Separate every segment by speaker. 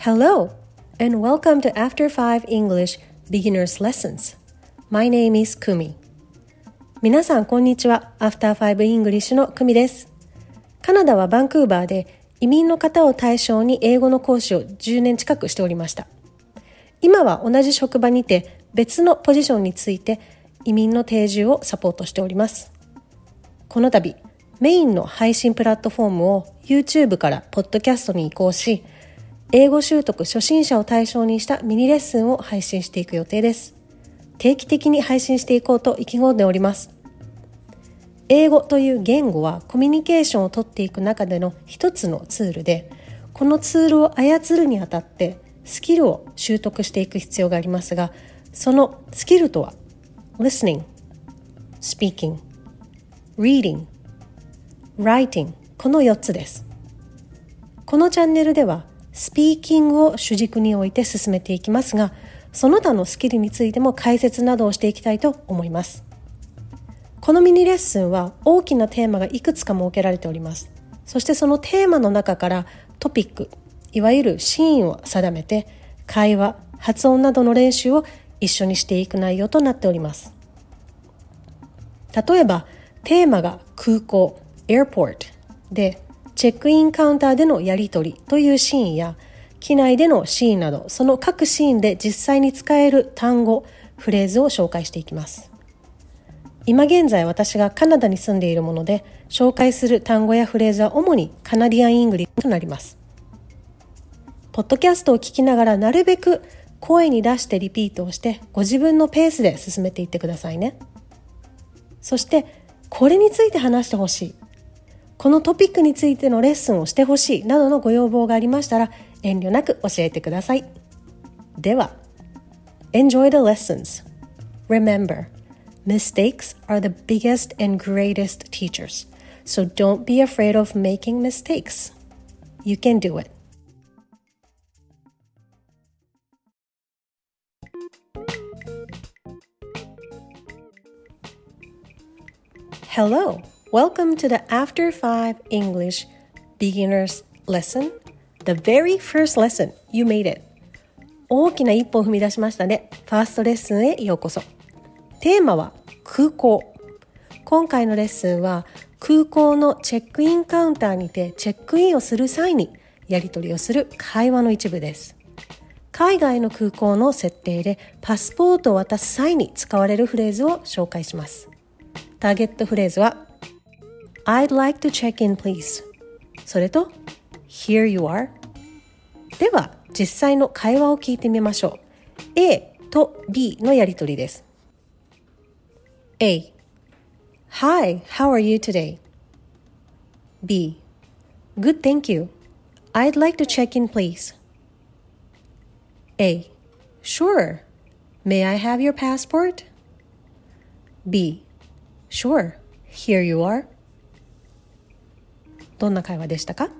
Speaker 1: Hello, and welcome to After 5 English Beginner's Lessons. My name is Kumi. 皆さん、こんにちは。After 5 English のクミです。カナダはバンクーバーで移民の方を対象に英語の講師を10年近くしておりました。今は同じ職場にて別のポジションについて移民の定住をサポートしております。この度、メインの配信プラットフォームを YouTube からポッドキャストに移行し、英語習得初心者を対象にしたミニレッスンを配信していく予定です。定期的に配信していこうと意気込んでおります。英語という言語はコミュニケーションをとっていく中での一つのツールで、このツールを操るにあたってスキルを習得していく必要がありますが、そのスキルとは listening, speaking, reading, writing この4つです。このチャンネルではスピーキングを主軸に置いて進めていきますが、その他のスキルについても解説などをしていきたいと思います。このミニレッスンは大きなテーマがいくつか設けられております。そしてそのテーマの中からトピック、いわゆるシーンを定めて会話、発音などの練習を一緒にしていく内容となっております。例えば、テーマが空港、airport でチェックインカウンターでのやり取りというシーンや、機内でのシーンなど、その各シーンで実際に使える単語、フレーズを紹介していきます。今現在私がカナダに住んでいるもので、紹介する単語やフレーズは主にカナディアン・イングリッシとなります。ポッドキャストを聞きながらなるべく声に出してリピートをしてご自分のペースで進めていってくださいね。そしてこれについて話してほしいこのトピックについてのレッスンをしてほしいなどのご要望がありましたら遠慮なく教えてください。では、Enjoy the lessons. Remember, mistakes are the biggest and greatest teachers. So don't be afraid of making mistakes. You can do it. Hello. Welcome to the After 5 English Beginners Lesson. The very first lesson, you made it. 大きな一歩を踏み出しましたね。ファーストレッスンへようこそ。テーマは空港。今回のレッスンは空港のチェックインカウンターにてチェックインをする際にやり取りをする会話の一部です。海外の空港の設定でパスポートを渡す際に使われるフレーズを紹介します。ターゲットフレーズは I'd like to check in please それと Here you are では実際の会話を聞いてみましょう A と B のやりとりです A Hi, how are you today? B Good, thank you. I'd like to check in, please. A. Sure. May I have your passport? B. Sure. Here you are. どんな会話でしたか？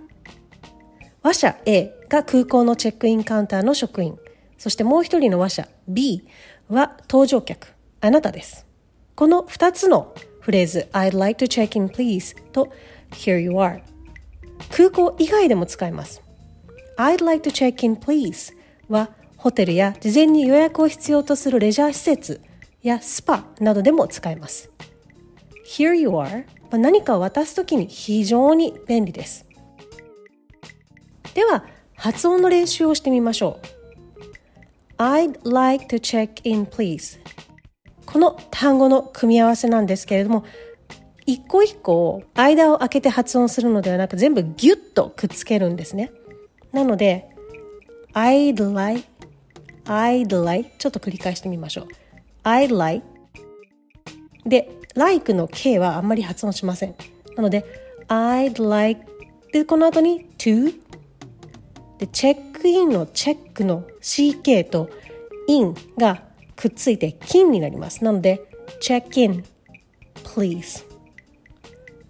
Speaker 1: 話者 A が空港のチェックインカウンターの職員。そしてもう一人の話者 B は搭乗客。あなたです。この二つのフレーズ I'd like to check in please と Here you are 空港以外でも使えます。I'd like to check in please はホテルや事前に予約を必要とするレジャー施設やスパなどでも使えます。Here you are 何かを渡すときに非常に便利です。では、発音の練習をしてみましょう。I'd like to check in please この単語の組み合わせなんですけれども、一個一個間を空けて発音するのではなく全部ギュッとくっつけるんですね。なので、I'd like, I'd like ちょっと繰り返してみましょう。I'd like で、like の K はあんまり発音しません。なので、I'd like で、この後に to で、チェックインのチェックの CK と in がくっついて金になります。なので、check in, please.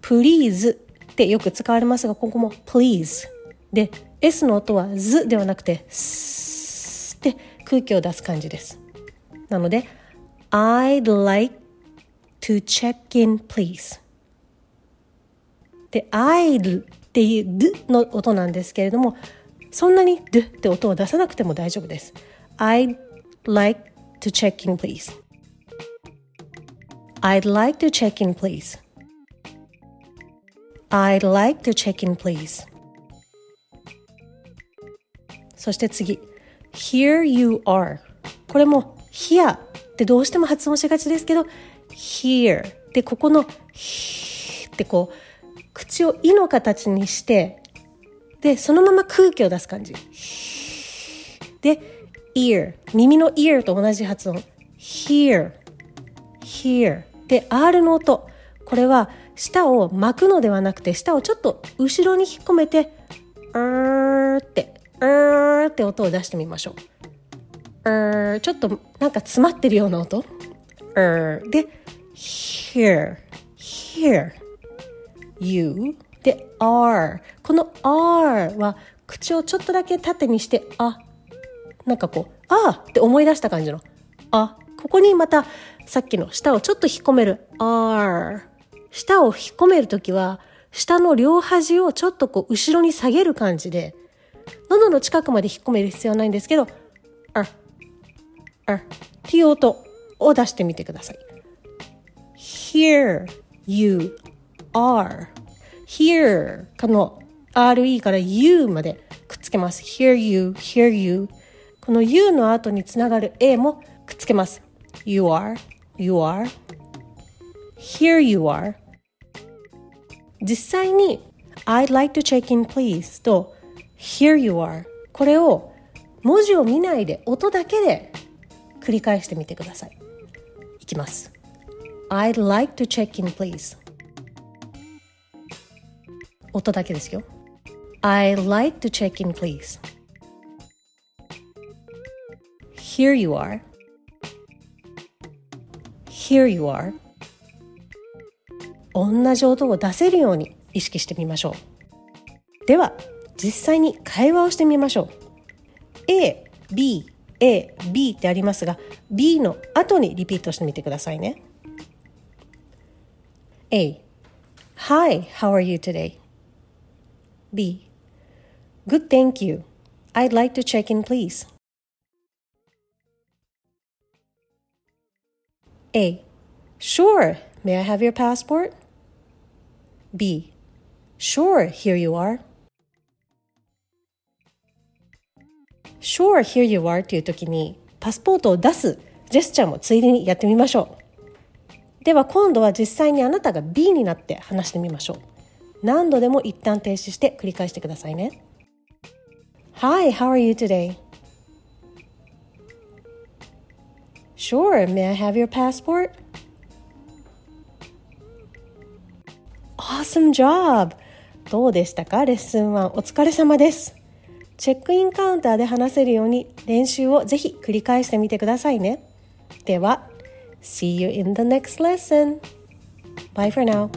Speaker 1: please ってよく使われますが、ここも please で、S の音はずではなくて、すって空気を出す感じです。なので、I'd like to check in please で I'd っていう d の音なんですけれどもそんなに d って音を出さなくても大丈夫です。I'd like to check in please. I'd like to check in please. I'd like to check in please. そして次。Here you are. これも here ってどうしても発音しがちですけど here でここのってこう口を「い」の形にしてでそのまま空気を出す感じ。で ear 耳の ear と同じ発音。here here で R の音。これは舌を巻くのではなくて舌をちょっと後ろに引っ込めてうーってうーって音を出してみましょう。うーちょっとなんか詰まってるような音。うーで here. Here. You. で r この r は口をちょっとだけ縦にしてあ。なんかこうあって思い出した感じの。あ。ここにまたさっきの舌をちょっと引っ込める。r 舌を引っ込めるときは舌の両端をちょっとこう後ろに下げる感じで喉の近くまで引っ込める必要はないんですけどあ。あ。っていう音。を出してみてください Here you are here かの re から u までくっつけます Here you, here you この u の後につながる a もくっつけます You are, you are Here you are 実際に I'd like to check in please と Here you are これを文字を見ないで音だけで繰り返してみてくださいきます I'd like to check in please 音だけですよ I'd like to check in please Here you are Here you are 同じ音を出せるように意識してみましょうでは実際に会話をしてみましょう A、B、A、B ってありますが B の後にリピートしてみてくださいね A Hi, how are you today? B Good, thank you. I'd like to check in, please. A Sure, may I have your passport? B Sure, here you are. Sure, here you are という時にパスポートを出すジェスチャーもついでにやってみましょう。では今度は実際にあなたが B になって話してみましょう。何度でも一旦停止して繰り返してくださいね。Hi, how are you today? Sure, may I have your passport? Awesome job! どうでしたか？レッスン1お疲れ様です。チェックインカウンターで話せるように練習をぜひ繰り返してみてくださいね。では、See you in the next lesson! Bye for now!